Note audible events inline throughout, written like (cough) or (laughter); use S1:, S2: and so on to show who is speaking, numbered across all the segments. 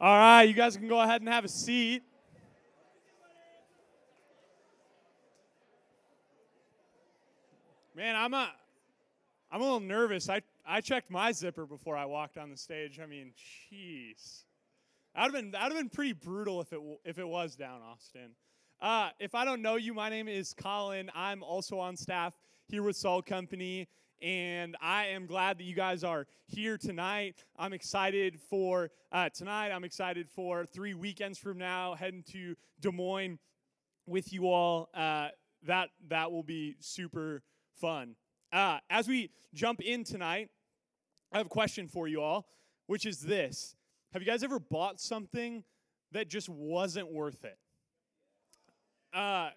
S1: All right, you guys can go ahead and have a seat. Man, I'm a, I'm a little nervous. I, I checked my zipper before I walked on the stage. I mean, jeez. That'd have been that'd have been pretty brutal if it if it was down, Austin. Uh, if I don't know you, my name is Colin. I'm also on staff here with Salt Company, and I am glad that you guys are here tonight. I'm excited for uh, tonight. I'm excited for three weekends from now, heading to Des Moines with you all. Uh, that that will be super fun. Uh, as we jump in tonight, I have a question for you all, which is this: Have you guys ever bought something that just wasn't worth it? Uh,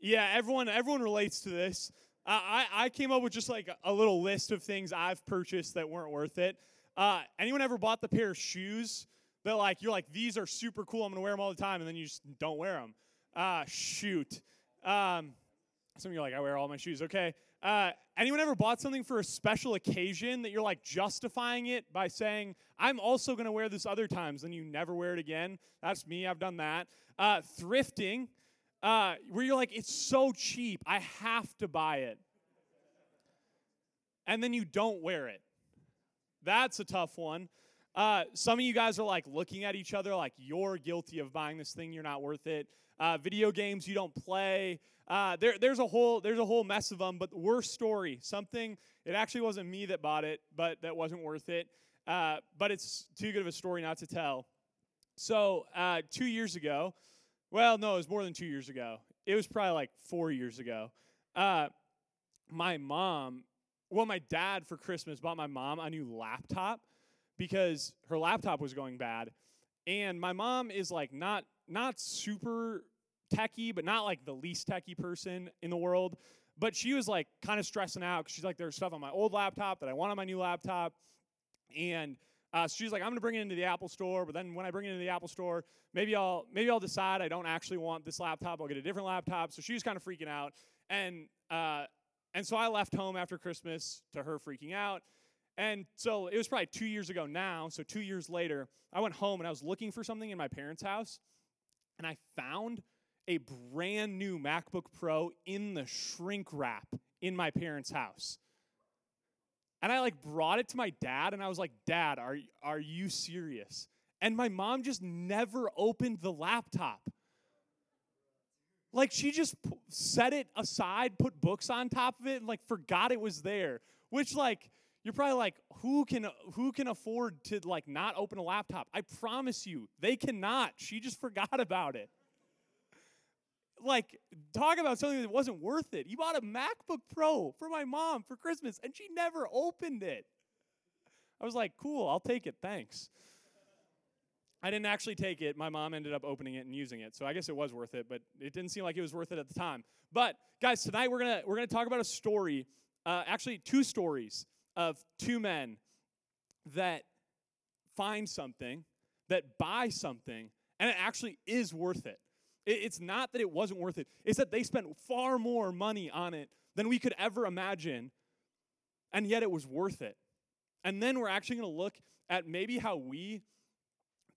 S1: yeah, everyone everyone relates to this. I I came up with just like a little list of things I've purchased that weren't worth it. Uh, anyone ever bought the pair of shoes that like you're like these are super cool I'm gonna wear them all the time and then you just don't wear them? Uh, shoot. Um, some of you are like I wear all my shoes. Okay. Uh, anyone ever bought something for a special occasion that you're like justifying it by saying I'm also gonna wear this other times, then you never wear it again? That's me. I've done that. Uh, thrifting uh, where you're like, it's so cheap, I have to buy it. And then you don't wear it. That's a tough one. Uh, some of you guys are like looking at each other like you're guilty of buying this thing, you're not worth it. Uh, video games you don't play. Uh, there, there's a whole there's a whole mess of them. But the worst story, something it actually wasn't me that bought it, but that wasn't worth it. Uh, but it's too good of a story not to tell. So uh, two years ago, well, no, it was more than two years ago. It was probably like four years ago. Uh, my mom, well, my dad for Christmas bought my mom a new laptop because her laptop was going bad. And my mom is like not not super techie, but not like the least techie person in the world. But she was like kind of stressing out because she's like, there's stuff on my old laptop that I want on my new laptop. And uh, so she's like, I'm gonna bring it into the Apple Store, but then when I bring it into the Apple Store, maybe I'll maybe I'll decide I don't actually want this laptop. I'll get a different laptop. So she was kind of freaking out, and uh, and so I left home after Christmas to her freaking out. And so it was probably two years ago now. So two years later, I went home and I was looking for something in my parents' house, and I found a brand new MacBook Pro in the shrink wrap in my parents' house. And I like brought it to my dad and I was like, "Dad, are are you serious?" And my mom just never opened the laptop. Like she just set it aside, put books on top of it and like forgot it was there, which like you're probably like, "Who can who can afford to like not open a laptop?" I promise you, they cannot. She just (laughs) forgot about it like talk about something that wasn't worth it. You bought a MacBook Pro for my mom for Christmas and she never opened it. I was like, "Cool, I'll take it. Thanks." I didn't actually take it. My mom ended up opening it and using it. So I guess it was worth it, but it didn't seem like it was worth it at the time. But guys, tonight we're going to we're going to talk about a story, uh, actually two stories of two men that find something, that buy something, and it actually is worth it. It's not that it wasn't worth it, it's that they spent far more money on it than we could ever imagine, and yet it was worth it. And then we're actually going to look at maybe how we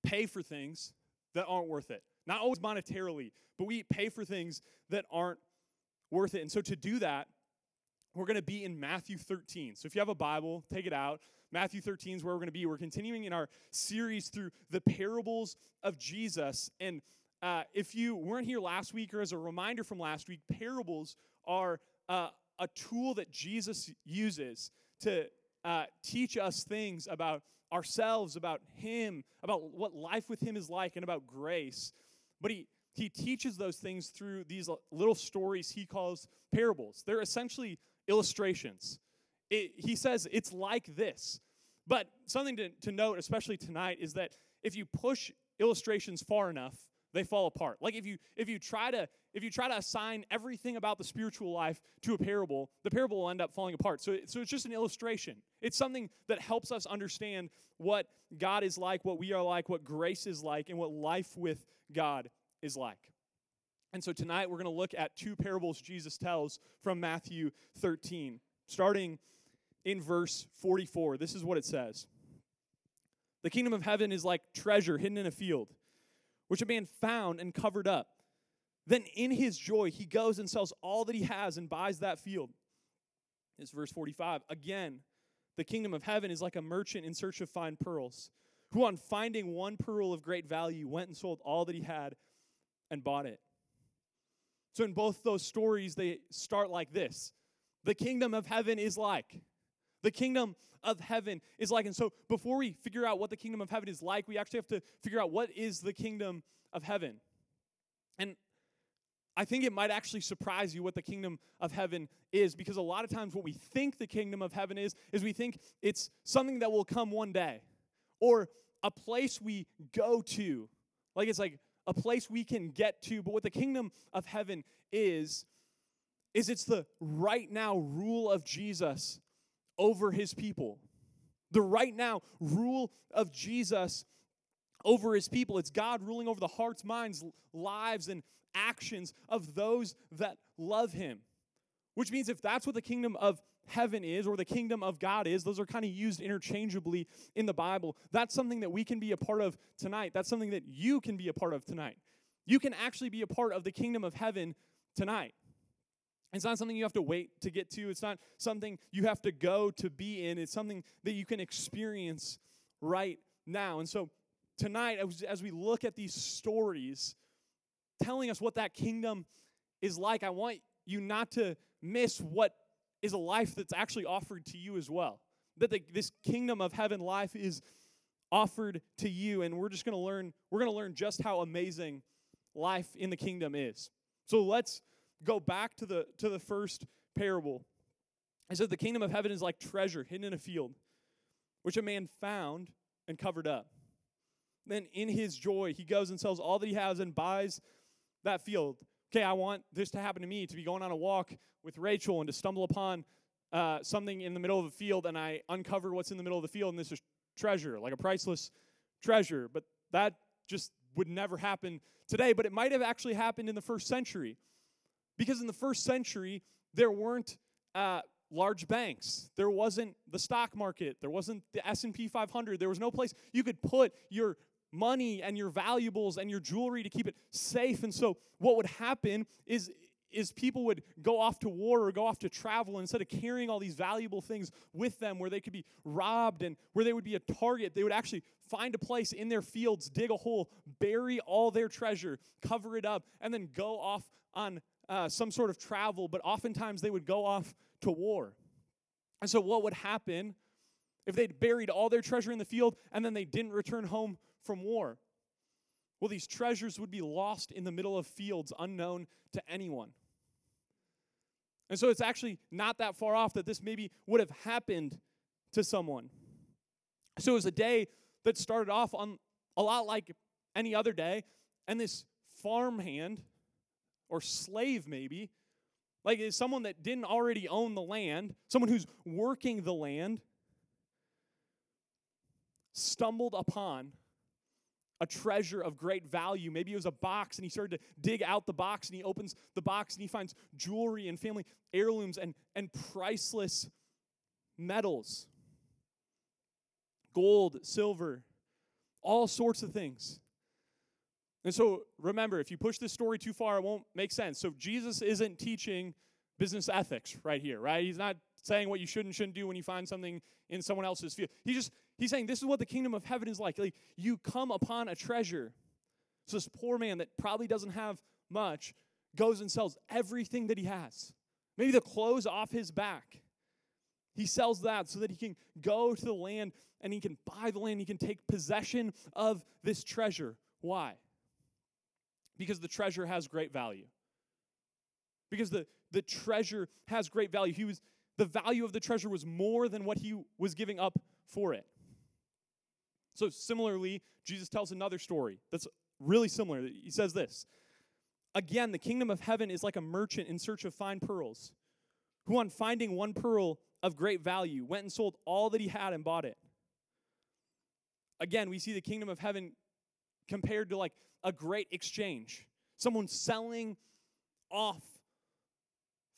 S1: pay for things that aren't worth it. Not always monetarily, but we pay for things that aren't worth it. And so to do that, we're going to be in Matthew 13. So if you have a Bible, take it out. Matthew 13 is where we're going to be. We're continuing in our series through the parables of Jesus. And uh, if you weren't here last week, or as a reminder from last week, parables are uh, a tool that Jesus uses to uh, teach us things about ourselves, about Him, about what life with Him is like, and about grace. But He he teaches those things through these little stories he calls parables. They're essentially illustrations. It, he says it's like this. But something to, to note, especially tonight, is that if you push illustrations far enough, they fall apart. Like if you if you try to if you try to assign everything about the spiritual life to a parable, the parable will end up falling apart. So so it's just an illustration. It's something that helps us understand what God is like, what we are like, what grace is like, and what life with God is like. And so tonight we're going to look at two parables Jesus tells from Matthew 13, starting in verse 44. This is what it says. The kingdom of heaven is like treasure hidden in a field, which a man found and covered up. Then in his joy, he goes and sells all that he has and buys that field. It's verse 45. Again, the kingdom of heaven is like a merchant in search of fine pearls, who on finding one pearl of great value went and sold all that he had and bought it. So in both those stories, they start like this The kingdom of heaven is like. The kingdom of heaven is like. And so before we figure out what the kingdom of heaven is like, we actually have to figure out what is the kingdom of heaven. And I think it might actually surprise you what the kingdom of heaven is because a lot of times what we think the kingdom of heaven is, is we think it's something that will come one day or a place we go to. Like it's like a place we can get to. But what the kingdom of heaven is, is it's the right now rule of Jesus over his people. The right now rule of Jesus over his people. It's God ruling over the hearts, minds, lives, and actions of those that love him. Which means if that's what the kingdom of heaven is or the kingdom of God is, those are kind of used interchangeably in the Bible. That's something that we can be a part of tonight. That's something that you can be a part of tonight. You can actually be a part of the kingdom of heaven tonight. It's not something you have to wait to get to. It's not something you have to go to be in. It's something that you can experience right now. And so tonight, as, we look at these stories telling us what that kingdom is like, I want you not to miss what is a life that's actually offered to you as well. That the, this kingdom of heaven life is offered to you, and we're just going to learn. We're going to learn just how amazing life in the kingdom is. So let's go back to the to the first parable. I said the kingdom of heaven is like treasure hidden in a field, which a man found and covered up. Then in his joy, he goes and sells all that he has and buys that field. Okay, I want this to happen to me to be going on a walk with Rachel and to stumble upon uh, something in the middle of a field and I uncover what's in the middle of the field and this is treasure, like a priceless treasure. But that just would never happen today. But it might have actually happened in the first century. Because in the first century, there weren't uh, large banks. There wasn't the stock market. There wasn't the S&P 500. There was no place you could put your money and your valuables and your jewelry to keep it safe. And so what would happen is is people would go off to war or go off to travel instead of carrying all these valuable things with them where they could be robbed and where they would be a target they would actually find a place in their fields dig a hole bury all their treasure cover it up and then go off on uh, some sort of travel but oftentimes they would go off to war and so what would happen if they'd buried all their treasure in the field and then they didn't return home from war. Well, these treasures would be lost in the middle of fields unknown to anyone. And so it's actually not that far off that this maybe would have happened to someone. So it was a day that started off on a lot like any other day, and this farmhand or slave maybe, like is someone that didn't already own the land, someone who's working the land, stumbled upon a treasure of great value. Maybe it was a box and he started to dig out the box and he opens the box and he finds jewelry and family heirlooms and, and priceless metals gold, silver, all sorts of things. And so remember, if you push this story too far, it won't make sense. So Jesus isn't teaching business ethics right here, right? He's not saying what you should and shouldn't do when you find something in someone else's field. He just he's saying this is what the kingdom of heaven is like. Like you come upon a treasure. So this poor man that probably doesn't have much goes and sells everything that he has. Maybe the clothes off his back. He sells that so that he can go to the land and he can buy the land. He can take possession of this treasure. Why? Because the treasure has great value. Because the, the treasure has great value. He was the value of the treasure was more than what he was giving up for it. So, similarly, Jesus tells another story that's really similar. He says this Again, the kingdom of heaven is like a merchant in search of fine pearls, who, on finding one pearl of great value, went and sold all that he had and bought it. Again, we see the kingdom of heaven compared to like a great exchange. Someone selling off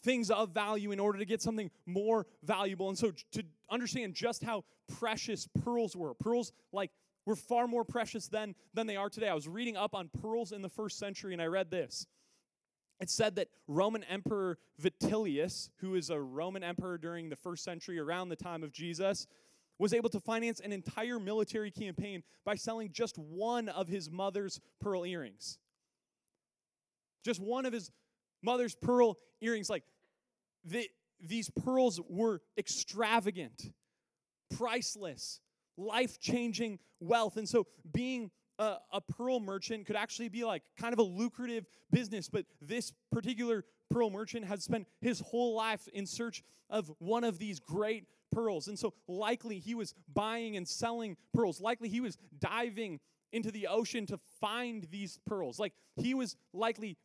S1: things of value in order to get something more valuable. And so to understand just how precious pearls were, pearls like were far more precious then than they are today. I was reading up on pearls in the first century and I read this. It said that Roman Emperor Vitellius, who is a Roman emperor during the first century around the time of Jesus, was able to finance an entire military campaign by selling just one of his mother's pearl earrings. Just one of his mother's pearl earrings. Like, the, these pearls were extravagant, priceless, life changing wealth. And so, being a, a, pearl merchant could actually be like kind of a lucrative business, but this particular pearl merchant has spent his whole life in search of one of these great pearls. And so, likely, he was buying and selling pearls. Likely, he was diving into the ocean to find these pearls. Like, he was likely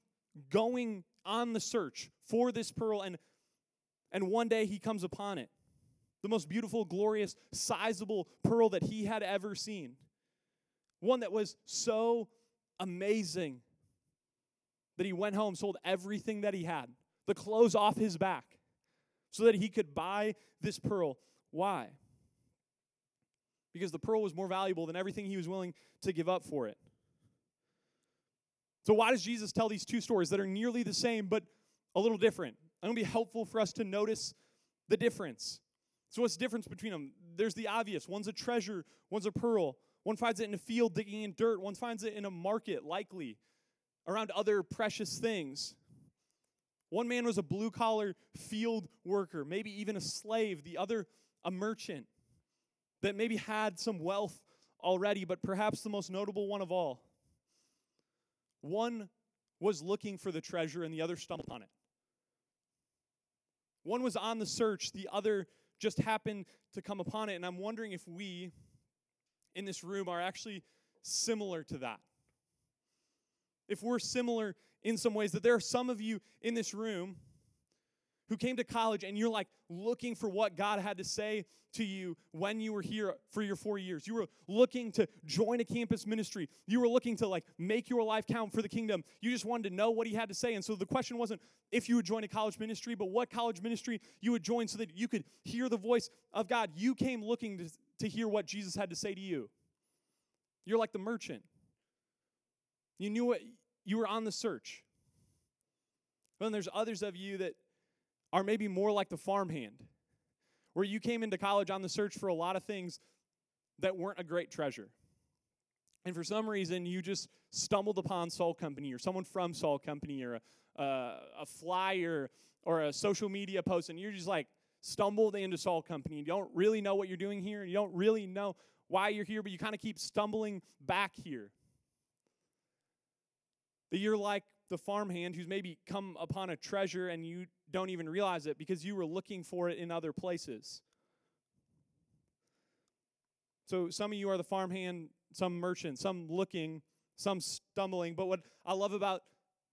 S1: going on the search for this pearl, and, and one day he comes upon it. The most beautiful, glorious, sizable pearl that he had ever seen. One that was so amazing that he went home, sold everything that he had, the clothes off his back, so that he could buy this pearl. Why? Because the pearl was more valuable than everything he was willing to give up for it. So, why does Jesus tell these two stories that are nearly the same but a little different? I'm going to be helpful for us to notice the difference. So, what's the difference between them? There's the obvious one's a treasure, one's a pearl. One finds it in a field digging in dirt, one finds it in a market, likely, around other precious things. One man was a blue collar field worker, maybe even a slave, the other, a merchant that maybe had some wealth already, but perhaps the most notable one of all one was looking for the treasure and the other stumbled on it. One was on the search, the other just happened to come upon it. And I'm wondering if we in this room are actually similar to that. If we're similar in some ways, that there are some of you in this room who came to college and you're like looking for what God had to say to you when you were here for your four years. You were looking to join a campus ministry. You were looking to like make your life count for the kingdom. You just wanted to know what he had to say. And so the question wasn't if you would join a college ministry, but what college ministry you would join so that you could hear the voice of God. You came looking to, to hear what Jesus had to say to you. You're like the merchant. You knew what you were on the search. But then there's others of you that are maybe more like the farmhand, where you came into college on the search for a lot of things that weren't a great treasure. And for some reason, you just stumbled upon Salt Company or someone from Salt Company or a, a flyer or a social media post, and you're just like stumbled into Salt Company. You don't really know what you're doing here, and you don't really know why you're here, but you kind of keep stumbling back here. That you're like the farmhand who's maybe come upon a treasure and you don't even realize it because you were looking for it in other places. So some of you are the farmhand, some merchant, some looking, some stumbling. But what I love about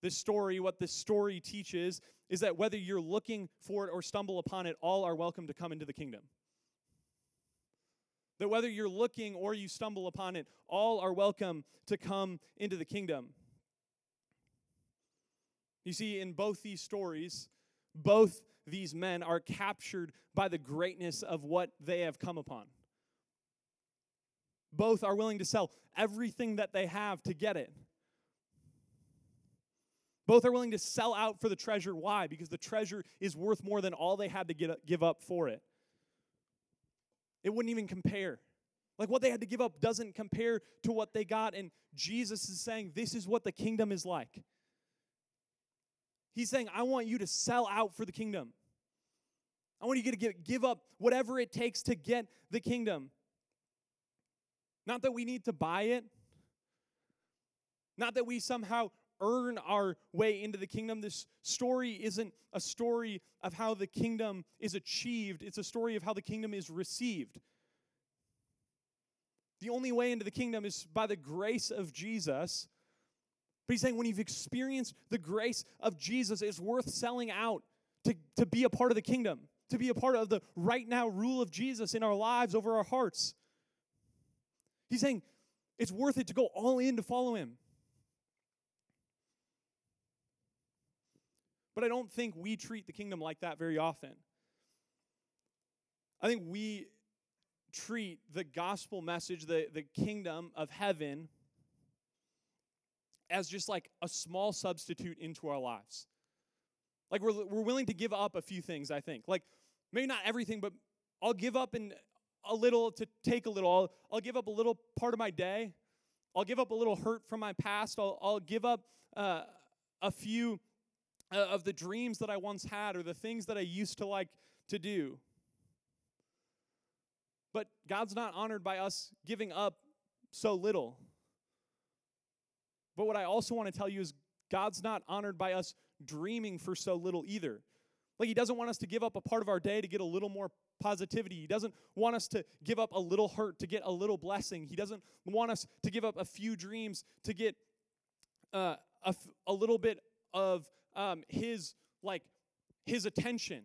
S1: this story, what this story teaches, is that whether you're looking for it or stumble upon it, all are welcome to come into the kingdom. That whether you're looking or you stumble upon it, all are welcome to come into the kingdom. You see, in both these stories, both these men are captured by the greatness of what they have come upon. Both are willing to sell everything that they have to get it. Both are willing to sell out for the treasure. Why? Because the treasure is worth more than all they had to get, give up for it. It wouldn't even compare. Like what they had to give up doesn't compare to what they got. And Jesus is saying, This is what the kingdom is like. He's saying, I want you to sell out for the kingdom. I want you to give up whatever it takes to get the kingdom. Not that we need to buy it, not that we somehow earn our way into the kingdom. This story isn't a story of how the kingdom is achieved, it's a story of how the kingdom is received. The only way into the kingdom is by the grace of Jesus but he's saying when you've experienced the grace of Jesus, it's worth selling out to, to be a part of the kingdom, to be a part of the right now rule of Jesus in our lives over our hearts. He's saying it's worth it to go all in to follow him. But I don't think we treat the kingdom like that very often. I think we treat the gospel message, the, the kingdom of heaven, as just like a small substitute into our lives. Like we're, we're willing to give up a few things, I think. Like maybe not everything, but I'll give up in a little to take a little. I'll, I'll give up a little part of my day. I'll give up a little hurt from my past. I'll, I'll give up uh, a few uh, of the dreams that I once had or the things that I used to like to do. But God's not honored by us giving up so little. But what I also want to tell you is God's not honored by us dreaming for so little either. Like, He doesn't want us to give up a part of our day to get a little more positivity. He doesn't want us to give up a little hurt to get a little blessing. He doesn't want us to give up a few dreams to get uh, a, f- a little bit of um, His, like, His attention.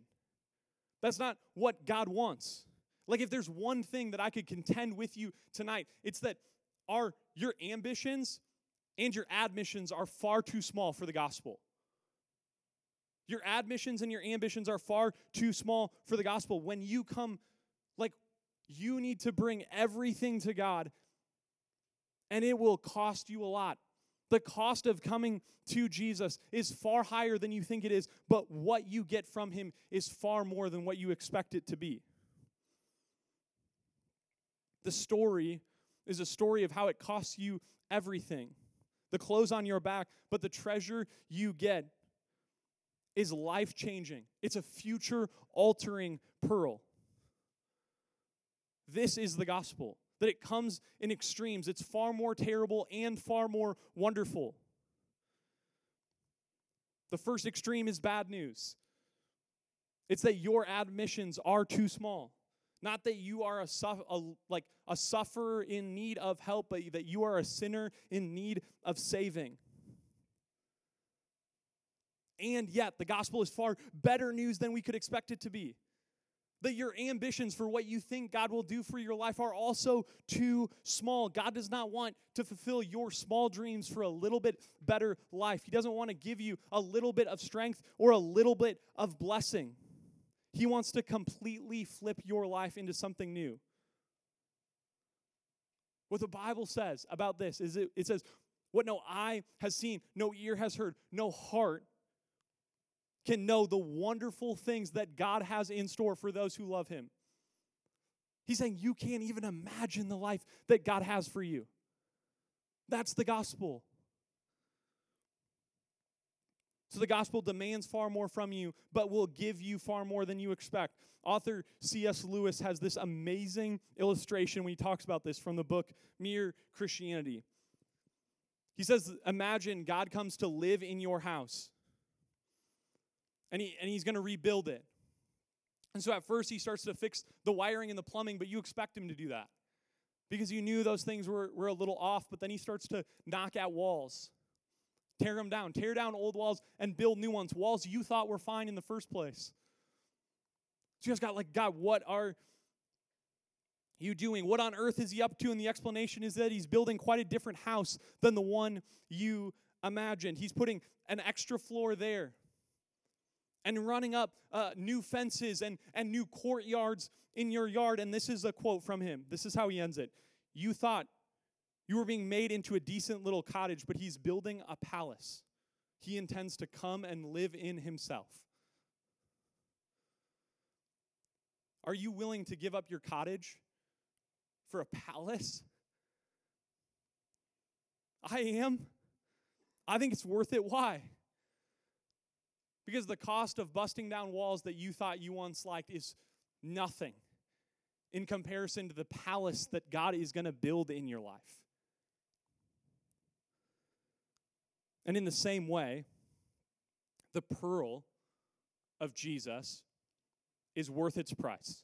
S1: That's not what God wants. Like, if there's one thing that I could contend with you tonight, it's that our your ambitions and your admissions are far too small for the gospel. Your admissions and your ambitions are far too small for the gospel. When you come, like, you need to bring everything to God, and it will cost you a lot. The cost of coming to Jesus is far higher than you think it is, but what you get from Him is far more than what you expect it to be. The story is a story of how it costs you everything the clothes on your back, but the treasure you get is life changing. It's a future altering pearl. This is the gospel, that it comes in extremes. It's far more terrible and far more wonderful. The first extreme is bad news. It's that your admissions are too small. Not that you are a, a, like a sufferer in need of help, but that you are a sinner in need of saving. And yet, the gospel is far better news than we could expect it to be. That your ambitions for what you think God will do for your life are also too small. God does not want to fulfill your small dreams for a little bit better life. He doesn't want to give you a little bit of strength or a little bit of blessing. He wants to completely flip your life into something new. What the Bible says about this is it, it says, What no eye has seen, no ear has heard, no heart can know the wonderful things that God has in store for those who love Him. He's saying you can't even imagine the life that God has for you. That's the gospel. So the gospel demands far more from you, but will give you far more than you expect. Author C.S. Lewis has this amazing illustration when he talks about this from the book Mere Christianity. He says, Imagine God comes to live in your house, and, he, and he's going to rebuild it. And so at first, he starts to fix the wiring and the plumbing, but you expect him to do that because you knew those things were, were a little off, but then he starts to knock at walls tear them down, tear down old walls and build new ones, walls you thought were fine in the first place. So you guys got like, God, what are you doing? What on earth is he up to? And the explanation is that he's building quite a different house than the one you imagined. He's putting an extra floor there and running up uh, new fences and, and new courtyards in your yard. And this is a quote from him. This is how he ends it. You thought you were being made into a decent little cottage, but he's building a palace. He intends to come and live in himself. Are you willing to give up your cottage for a palace? I am. I think it's worth it. Why? Because the cost of busting down walls that you thought you once liked is nothing in comparison to the palace that God is going to build in your life. And in the same way, the pearl of Jesus is worth its price.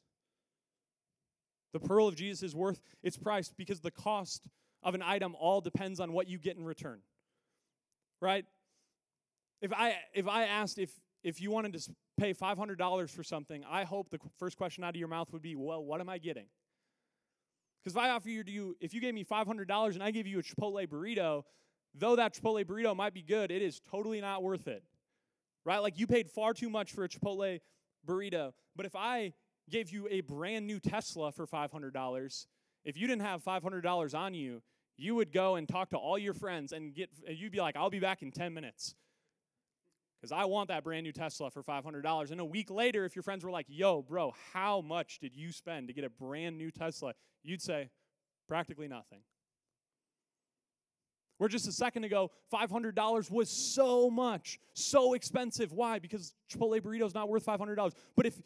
S1: The pearl of Jesus is worth its price because the cost of an item all depends on what you get in return. Right? If I if I asked if if you wanted to pay $500 for something, I hope the first question out of your mouth would be, "Well, what am I getting?" Because if I offer you to you, if you gave me $500 and I give you a Chipotle burrito, though that Chipotle burrito might be good, it is totally not worth it. Right? Like you paid far too much for a Chipotle burrito. But if I gave you a brand new Tesla for $500, if you didn't have $500 on you, you would go and talk to all your friends and get you'd be like, "I'll be back in 10 minutes." Cuz I want that brand new Tesla for $500. And a week later if your friends were like, "Yo, bro, how much did you spend to get a brand new Tesla?" You'd say, "Practically nothing." Where just a second ago, $500 was so much, so expensive. Why? Because Chipotle burrito is not worth $500. But if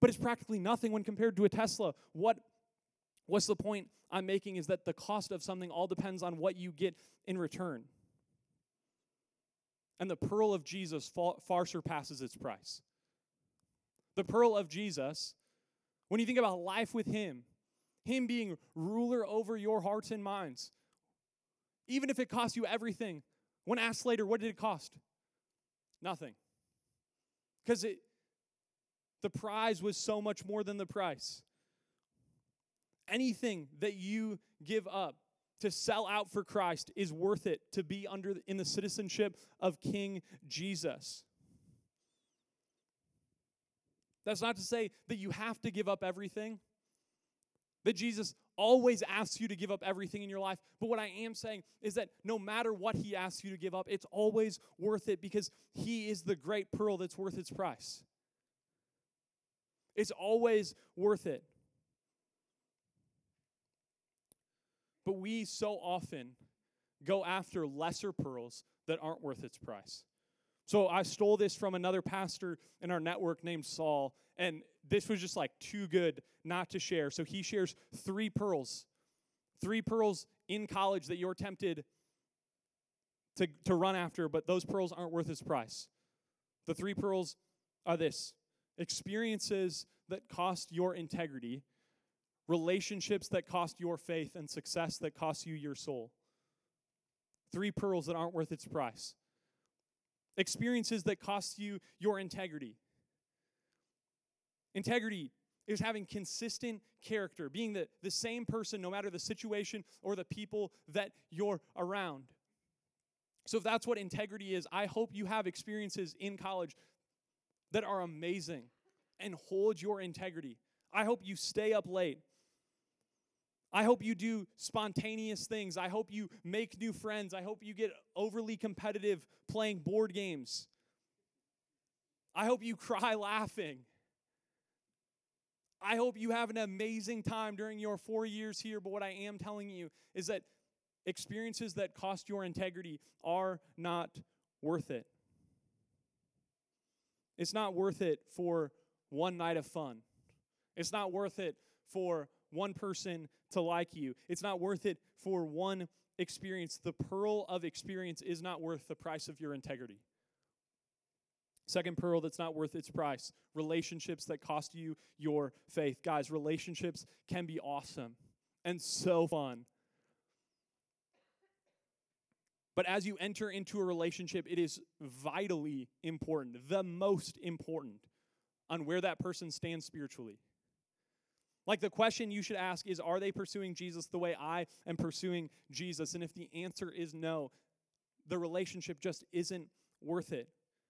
S1: but it's practically nothing when compared to a Tesla. What what's the point I'm making is that the cost of something all depends on what you get in return. And the pearl of Jesus far, far surpasses its price. The pearl of Jesus, when you think about life with him, him being ruler over your hearts and minds, even if it costs you everything. When asked later, what did it cost? Nothing. Because it the prize was so much more than the price. Anything that you give up to sell out for Christ is worth it to be under in the citizenship of King Jesus. That's not to say that you have to give up everything. That Jesus always asks you to give up everything in your life. But what I am saying is that no matter what he asks you to give up, it's always worth it because he is the great pearl that's worth its price. It's always worth it. But we so often go after lesser pearls that aren't worth its price. So I stole this from another pastor in our network named Saul, and this was just like too good not to share. So he shares three pearls, three pearls in college that you're tempted to, to run after, but those pearls aren't worth its price. The three pearls are this experiences that cost your integrity, relationships that cost your faith, and success that cost you your soul. Three pearls that aren't worth its price. Experiences that cost you your integrity. Integrity is having consistent character, being the, the same person no matter the situation or the people that you're around. So, if that's what integrity is, I hope you have experiences in college that are amazing and hold your integrity. I hope you stay up late. I hope you do spontaneous things. I hope you make new friends. I hope you get overly competitive playing board games. I hope you cry (laughs) laughing. I hope you have an amazing time during your four years here. But what I am telling you is that experiences that cost your integrity are not worth it. It's not worth it for one night of fun. It's not worth it for one person to like you. It's not worth it for one experience. The pearl of experience is not worth the price of your integrity. Second pearl that's not worth its price relationships that cost you your faith. Guys, relationships can be awesome and so fun. But as you enter into a relationship, it is vitally important, the most important, on where that person stands spiritually. Like the question you should ask is Are they pursuing Jesus the way I am pursuing Jesus? And if the answer is no, the relationship just isn't worth it.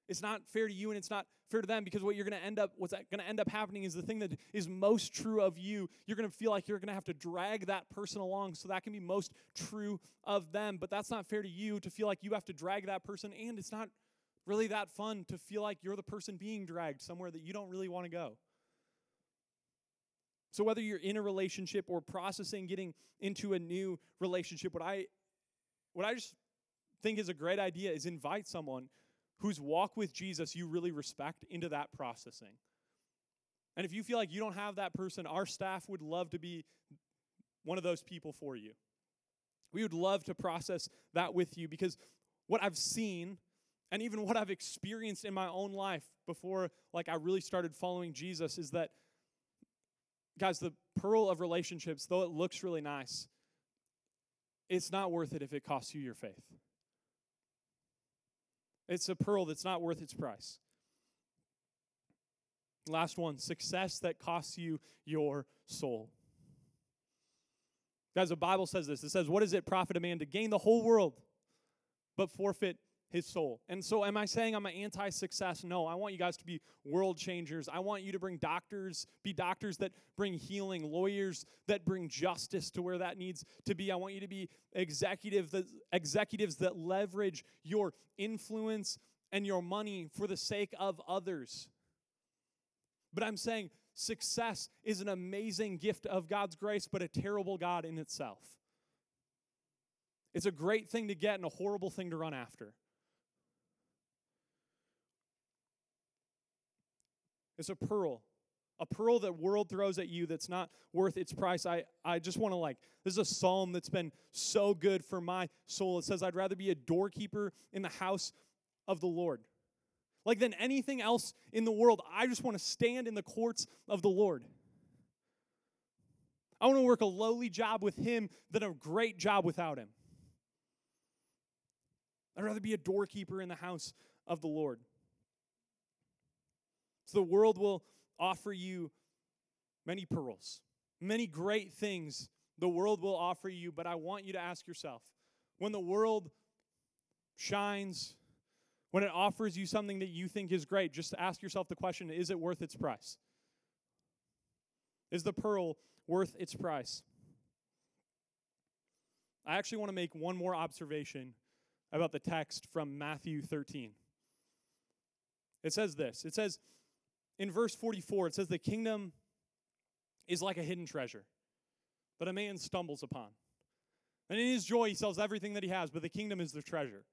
S1: It's not fair to you and it's not fair to them because what you're going to end up what's going to end up happening is the thing that is most true of you. You're going to feel like you're going to have to drag that person along so that can be most true of them, but that's not fair to you to feel like you have to drag that person and it's not really that fun to feel like you're the person being dragged somewhere that you don't really want to go. So whether you're in a relationship or processing getting into a new relationship, what I what I just think is a great idea is invite someone whose walk with Jesus you really respect into that processing. And if you feel like you don't have that person, our staff would love to be one of those people for you. We would love to process that with you because what I've seen and even what I've experienced in my own life before like I really started following Jesus is that guys, the pearl of relationships, though it looks really nice, it's not worth it if it costs you your faith. It's a pearl that's not worth its price. Last one success that costs you your soul. Guys, the Bible says this. It says, What does it profit a man to gain the whole world but forfeit his soul. And so, am I saying I'm an anti success? No, I want you guys to be world changers. I want you to bring doctors, be doctors that bring healing, lawyers that bring justice to where that needs to be. I want you to be executive that, executives that leverage your influence and your money for the sake of others. But I'm saying success is an amazing gift of God's grace, but a terrible God in itself. It's a great thing to get and a horrible thing to run after. It's a pearl. A pearl that world throws at you that's not worth its price. I, I just want to like, this is a psalm that's been so good for my soul. It says, I'd rather be a doorkeeper in the house of the Lord. Like than anything else in the world, I just want to stand in the courts of the Lord. I want to work a lowly job with him than a great job without him. I'd rather be a doorkeeper in the house of the Lord. So the world will offer you many pearls, many great things the world will offer you, but I want you to ask yourself when the world shines, when it offers you something that you think is great, just ask yourself the question is it worth its price? Is the pearl worth its price? I actually want to make one more observation about the text from Matthew 13. It says this it says, in verse 44, it says, The kingdom is like a hidden treasure that a man stumbles upon. And in his joy, he sells everything that he has, but the kingdom is the treasure.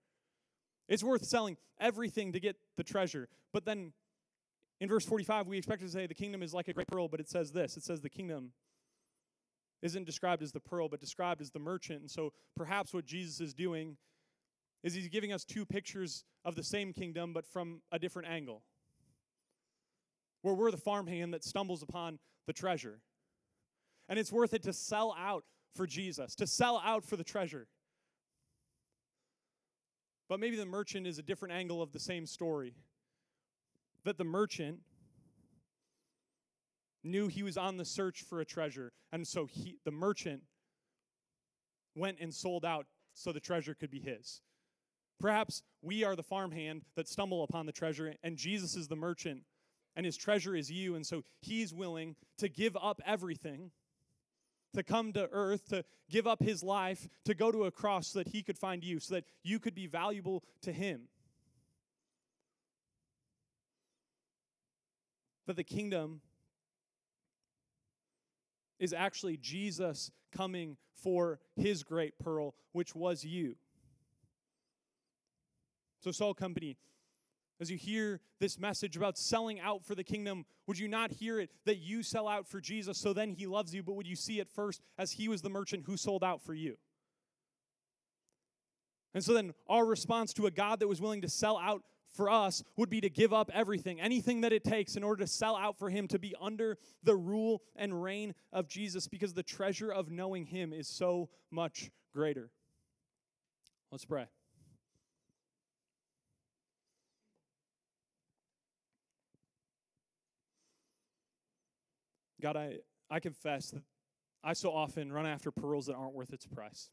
S1: It's worth selling everything to get the treasure. But then in verse 45, we expect to say the kingdom is like a great pearl, but it says this it says the kingdom isn't described as the pearl, but described as the merchant. And so perhaps what Jesus is doing is he's giving us two pictures of the same kingdom, but from a different angle where we're the farmhand that stumbles upon the treasure. And it's worth it to sell out for Jesus, to sell out for the treasure. But maybe the merchant is a different angle of the same story. That the merchant knew he was on the search for a treasure, and so he, the merchant went and sold out so the treasure could be his. Perhaps we are the farmhand that stumble upon the treasure, and Jesus is the merchant and his treasure is you. And so he's willing to give up everything, to come to earth, to give up his life, to go to a cross so that he could find you, so that you could be valuable to him. That the kingdom is actually Jesus coming for his great pearl, which was you. So, Salt Company, as you hear this message about selling out for the kingdom, would you not hear it that you sell out for Jesus so then he loves you, but would you see it first as he was the merchant who sold out for you? And so then our response to a God that was willing to sell out for us would be to give up everything, anything that it takes in order to sell out for him, to be under the rule and reign of Jesus, because the treasure of knowing him is so much greater. Let's pray. God, I, I confess that I so often run after pearls that aren't worth its price.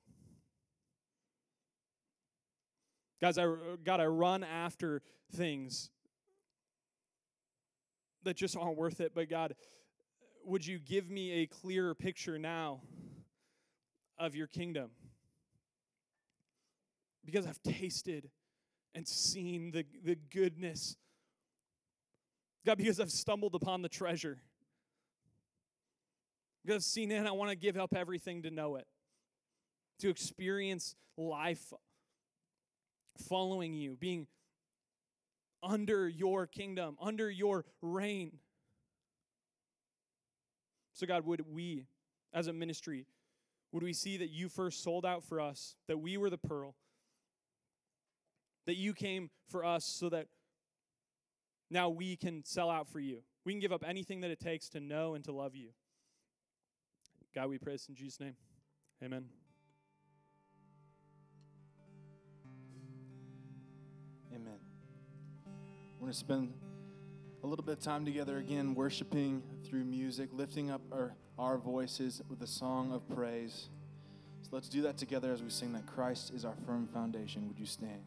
S1: Guys, I, God, I run after things that just aren't worth it. But God, would you give me a clearer picture now of your kingdom? Because I've tasted and seen the, the goodness. God, because I've stumbled upon the treasure. Because I've it I want to give up everything to know it, to experience life following you, being under your kingdom, under your reign. So, God, would we, as a ministry, would we see that you first sold out for us, that we were the pearl, that you came for us so that now we can sell out for you? We can give up anything that it takes to know and to love you. God, we pray this in Jesus' name. Amen.
S2: Amen. We're going to spend a little bit of time together again, worshiping through music, lifting up our, our voices with a song of praise. So let's do that together as we sing that Christ is our firm foundation. Would you stand?